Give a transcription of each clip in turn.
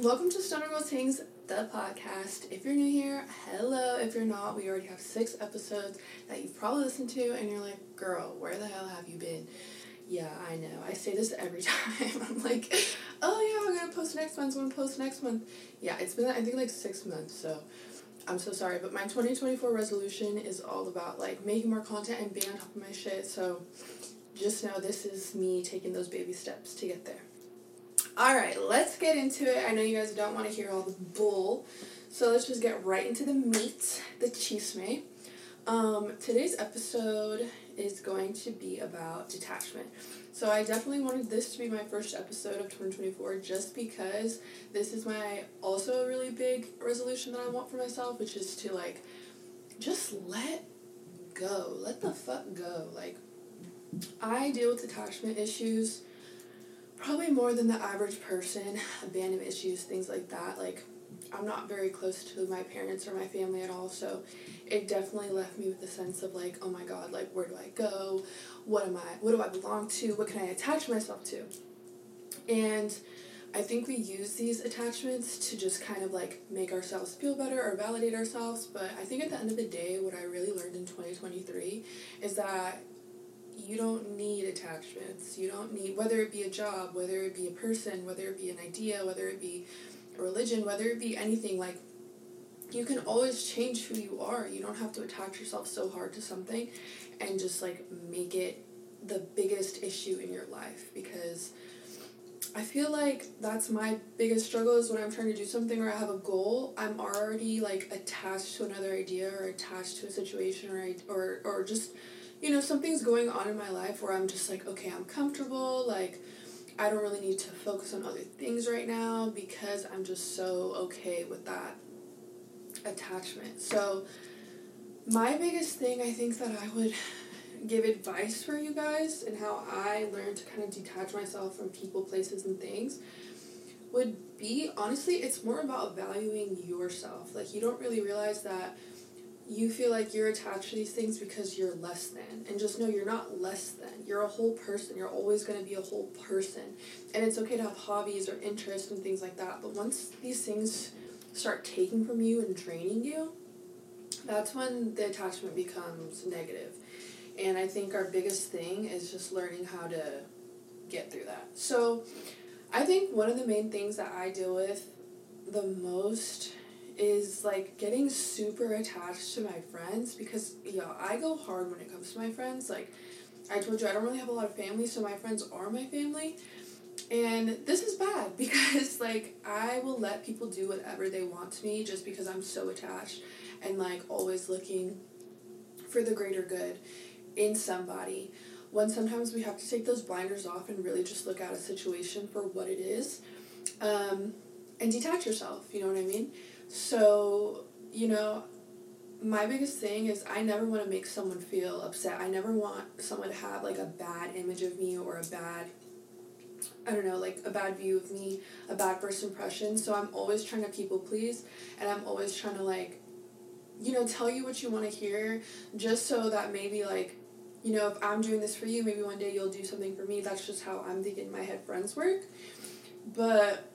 Welcome to Stoner Girl Things, the podcast. If you're new here, hello. If you're not, we already have six episodes that you've probably listened to, and you're like, girl, where the hell have you been? Yeah, I know. I say this every time. I'm like, oh yeah, I'm gonna post next month. I'm gonna post next month. Yeah, it's been I think like six months. So I'm so sorry, but my 2024 resolution is all about like making more content and being on top of my shit. So just know this is me taking those baby steps to get there. All right, let's get into it. I know you guys don't want to hear all the bull, so let's just get right into the meat, the chisme. Um, today's episode is going to be about detachment. So I definitely wanted this to be my first episode of 2024 just because this is my also a really big resolution that I want for myself, which is to like just let go. Let the fuck go. Like I deal with detachment issues probably more than the average person, abandonment issues, things like that. Like, I'm not very close to my parents or my family at all, so it definitely left me with a sense of like, oh my god, like where do I go? What am I? What do I belong to? What can I attach myself to? And I think we use these attachments to just kind of like make ourselves feel better or validate ourselves, but I think at the end of the day, what I really learned in 2023 is that you don't need attachments. You don't need, whether it be a job, whether it be a person, whether it be an idea, whether it be a religion, whether it be anything, like, you can always change who you are. You don't have to attach yourself so hard to something and just, like, make it the biggest issue in your life because I feel like that's my biggest struggle is when I'm trying to do something or I have a goal, I'm already like attached to another idea or attached to a situation or or or just you know, something's going on in my life where I'm just like, okay, I'm comfortable, like, I don't really need to focus on other things right now because I'm just so okay with that attachment. So, my biggest thing I think that I would give advice for you guys and how I learned to kind of detach myself from people, places, and things would be honestly, it's more about valuing yourself. Like, you don't really realize that you feel like you're attached to these things because you're less than. And just know you're not less than. You're a whole person. You're always going to be a whole person. And it's okay to have hobbies or interests and things like that. But once these things start taking from you and draining you, that's when the attachment becomes negative. And I think our biggest thing is just learning how to get through that. So I think one of the main things that I deal with the most is like getting super attached to my friends because yeah, I go hard when it comes to my friends. Like I told you I don't really have a lot of family, so my friends are my family. And this is bad because like I will let people do whatever they want to me just because I'm so attached and like always looking for the greater good in somebody. When sometimes we have to take those blinders off and really just look at a situation for what it is. Um, and detach yourself, you know what I mean? So, you know, my biggest thing is I never want to make someone feel upset. I never want someone to have like a bad image of me or a bad I don't know, like a bad view of me, a bad first impression. So I'm always trying to people please and I'm always trying to like you know, tell you what you want to hear just so that maybe like you know, if I'm doing this for you, maybe one day you'll do something for me. That's just how I'm thinking my head friends work. But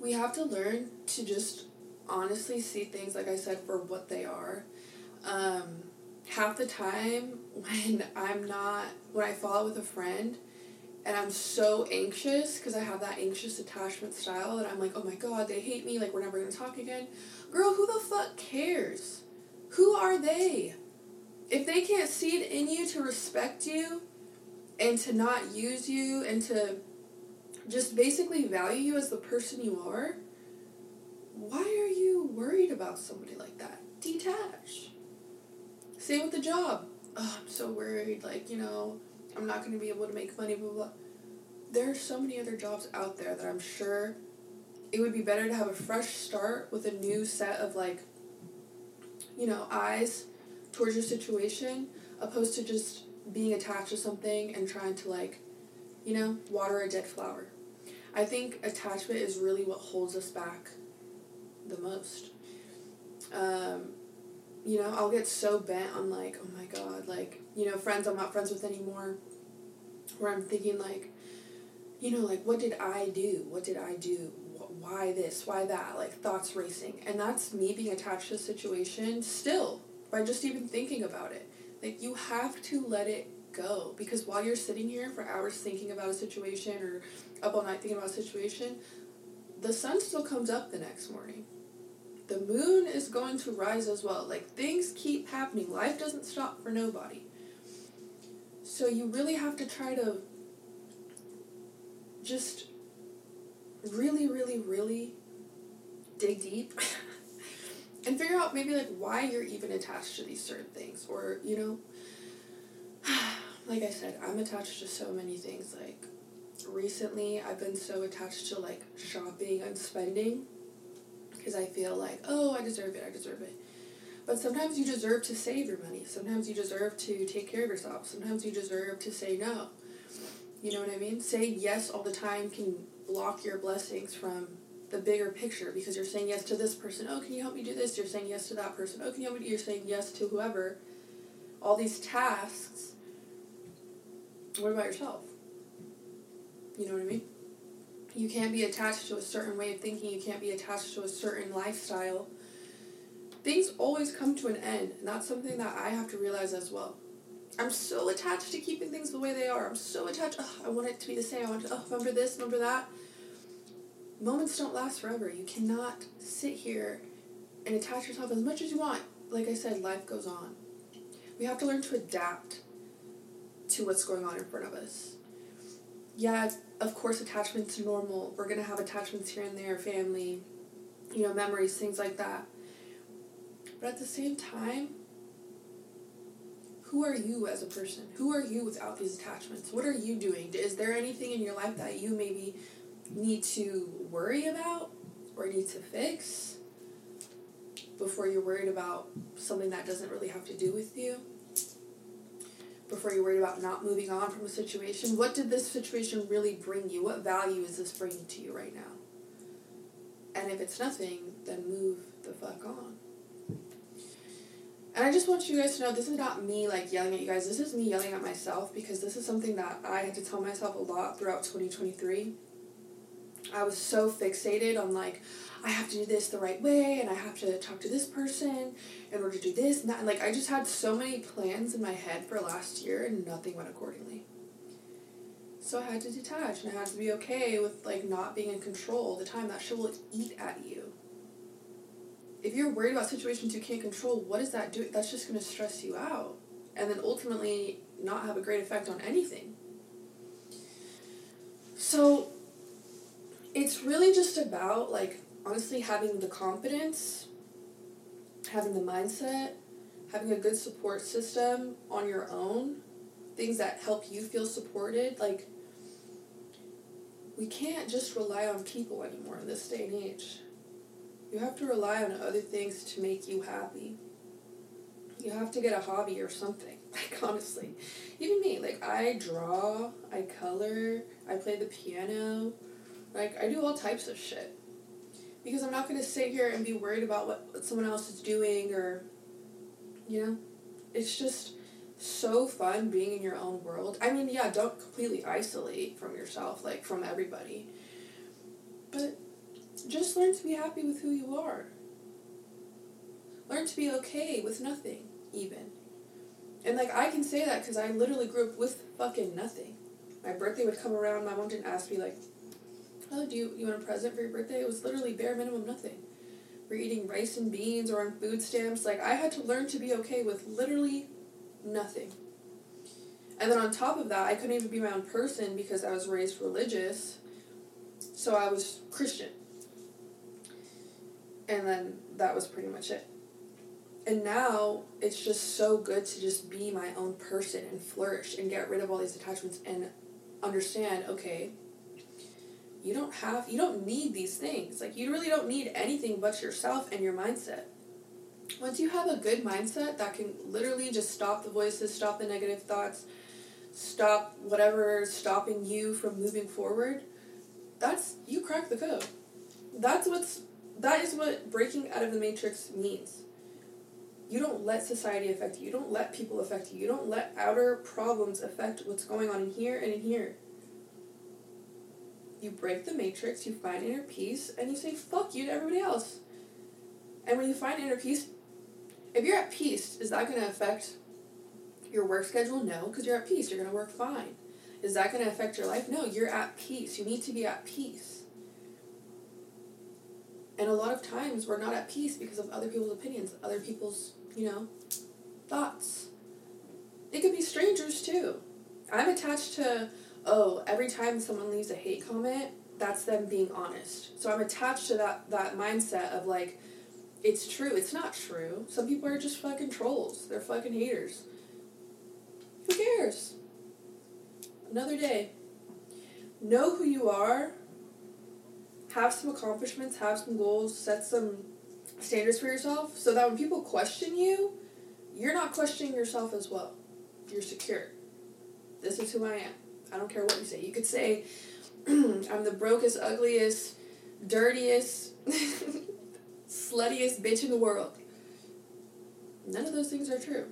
we have to learn to just honestly see things, like I said, for what they are. Um, half the time when I'm not, when I fall out with a friend and I'm so anxious because I have that anxious attachment style that I'm like, oh my god, they hate me, like we're never gonna talk again. Girl, who the fuck cares? Who are they? If they can't see it in you to respect you and to not use you and to just basically value you as the person you are, why are you worried about somebody like that? Detach. Same with the job. Oh, I'm so worried. Like, you know, I'm not going to be able to make money, blah, blah. There are so many other jobs out there that I'm sure it would be better to have a fresh start with a new set of, like, you know, eyes towards your situation opposed to just being attached to something and trying to, like, you know, water a dead flower. I think attachment is really what holds us back the most. Um, you know, I'll get so bent on like, oh my god, like, you know, friends I'm not friends with anymore. Where I'm thinking like, you know, like, what did I do? What did I do? why this, why that, like thoughts racing. And that's me being attached to a situation still by just even thinking about it. Like you have to let it go because while you're sitting here for hours thinking about a situation or up all night thinking about a situation, the sun still comes up the next morning. The moon is going to rise as well. Like things keep happening. Life doesn't stop for nobody. So you really have to try to just really, really, really dig deep and figure out maybe like why you're even attached to these certain things or you know like i said i'm attached to so many things like recently i've been so attached to like shopping and spending because i feel like oh i deserve it i deserve it but sometimes you deserve to save your money sometimes you deserve to take care of yourself sometimes you deserve to say no you know what i mean Say yes all the time can block your blessings from the bigger picture because you're saying yes to this person. Oh, can you help me do this? You're saying yes to that person. Oh, can you help me? You're saying yes to whoever. All these tasks. What about yourself? You know what I mean? You can't be attached to a certain way of thinking. You can't be attached to a certain lifestyle. Things always come to an end, and that's something that I have to realize as well. I'm so attached to keeping things the way they are. I'm so attached. I want it to be the same. I want to. Oh, remember this. Remember that moments don't last forever. You cannot sit here and attach yourself as much as you want. Like I said, life goes on. We have to learn to adapt to what's going on in front of us. Yeah, of course, attachment's are normal. We're going to have attachments here and there, family, you know, memories, things like that. But at the same time, who are you as a person? Who are you without these attachments? What are you doing? Is there anything in your life that you maybe need to worry about or need to fix before you're worried about something that doesn't really have to do with you? Before you're worried about not moving on from a situation? What did this situation really bring you? What value is this bringing to you right now? And if it's nothing, then move the fuck on. And I just want you guys to know this is not me like yelling at you guys. This is me yelling at myself because this is something that I had to tell myself a lot throughout 2023 I was so fixated on like I have to do this the right way and I have to talk to this person in order to do this and that. Like I just had so many plans in my head for last year and nothing went accordingly. So I had to detach and I had to be okay with like not being in control the time. That shit will eat at you. If you're worried about situations you can't control, what does that do? That's just gonna stress you out. And then ultimately not have a great effect on anything. So it's really just about like honestly having the confidence, having the mindset, having a good support system on your own, things that help you feel supported. Like, we can't just rely on people anymore in this day and age. You have to rely on other things to make you happy. You have to get a hobby or something. Like, honestly. Even me, like, I draw, I color, I play the piano, like, I do all types of shit. Because I'm not going to sit here and be worried about what, what someone else is doing or, you know? It's just so fun being in your own world. I mean, yeah, don't completely isolate from yourself, like from everybody. But just learn to be happy with who you are. Learn to be okay with nothing, even. And like, I can say that because I literally grew up with fucking nothing. My birthday would come around, my mom didn't ask me, like, oh, do you, you want a present for your birthday? It was literally bare minimum nothing. We're eating rice and beans or on food stamps. Like, I had to learn to be okay with literally nothing. And then on top of that, I couldn't even be my own person because I was raised religious. So I was Christian. And then that was pretty much it. And now it's just so good to just be my own person and flourish and get rid of all these attachments and understand okay, you don't have you don't need these things. Like you really don't need anything but yourself and your mindset. Once you have a good mindset that can literally just stop the voices stop the negative thoughts stop whatever stopping you from moving forward that's you crack the code. That's what's that is what breaking out of the matrix means. You don't let society affect you. You don't let people affect you. You don't let outer problems affect what's going on in here and in here you break the matrix, you find inner peace, and you say fuck you to everybody else. And when you find inner peace, if you're at peace, is that going to affect your work schedule? No, because you're at peace. You're going to work fine. Is that going to affect your life? No, you're at peace. You need to be at peace. And a lot of times we're not at peace because of other people's opinions, other people's, you know, thoughts. It could be strangers too. I'm attached to, oh, every time someone leaves a hate comment, that's them being honest. So I'm attached to that that mindset of like, it's true. It's not true. Some people are just fucking trolls. They're fucking haters. Who cares? Another day. Know who you are. Have some accomplishments, have some goals, set some standards for yourself so that when people question you, you're not questioning yourself as well. You're secure. This is who I am. I don't care what you say. You could say, I'm the brokest, ugliest, dirtiest, sluttiest bitch in the world. None of those things are true.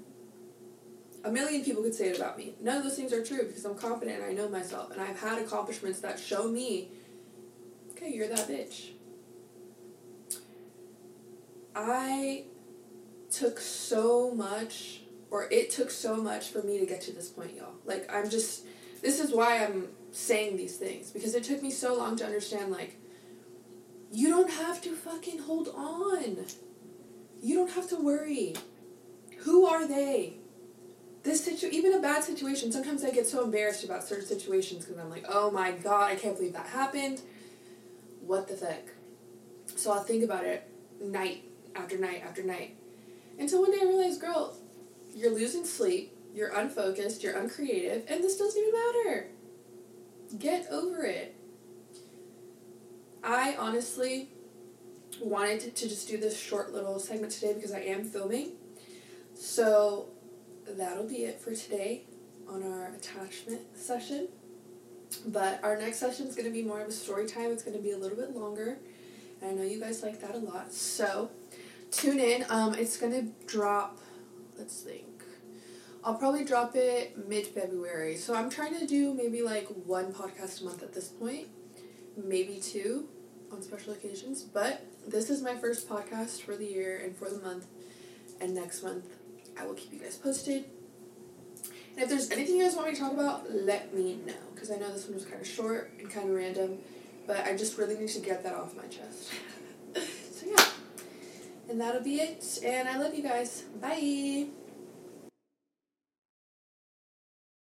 A million people could say it about me. None of those things are true because I'm confident and I know myself and I've had accomplishments that show me, okay, you're that bitch. I took so much, or it took so much for me to get to this point, y'all. Like, I'm just, this is why I'm saying these things because it took me so long to understand, like, you don't have to fucking hold on. You don't have to worry. Who are they? This situ even a bad situation. Sometimes I get so embarrassed about certain situations because I'm like, oh my god, I can't believe that happened. What the fuck? So I'll think about it night after night after night. Until one day I realized, girl, you're losing sleep, you're unfocused, you're uncreative, and this doesn't even matter. Get over it. I honestly wanted to just do this short little segment today because I am filming. So that'll be it for today on our attachment session. But our next session is going to be more of a story time. It's going to be a little bit longer. And I know you guys like that a lot. So tune in. Um, it's going to drop, let's think. I'll probably drop it mid February. So I'm trying to do maybe like one podcast a month at this point, maybe two on special occasions. But this is my first podcast for the year and for the month. And next month, I will keep you guys posted. And if there's anything you guys want me to talk about, let me know. Because I know this one was kind of short and kind of random. But I just really need to get that off my chest. so yeah. And that'll be it. And I love you guys. Bye.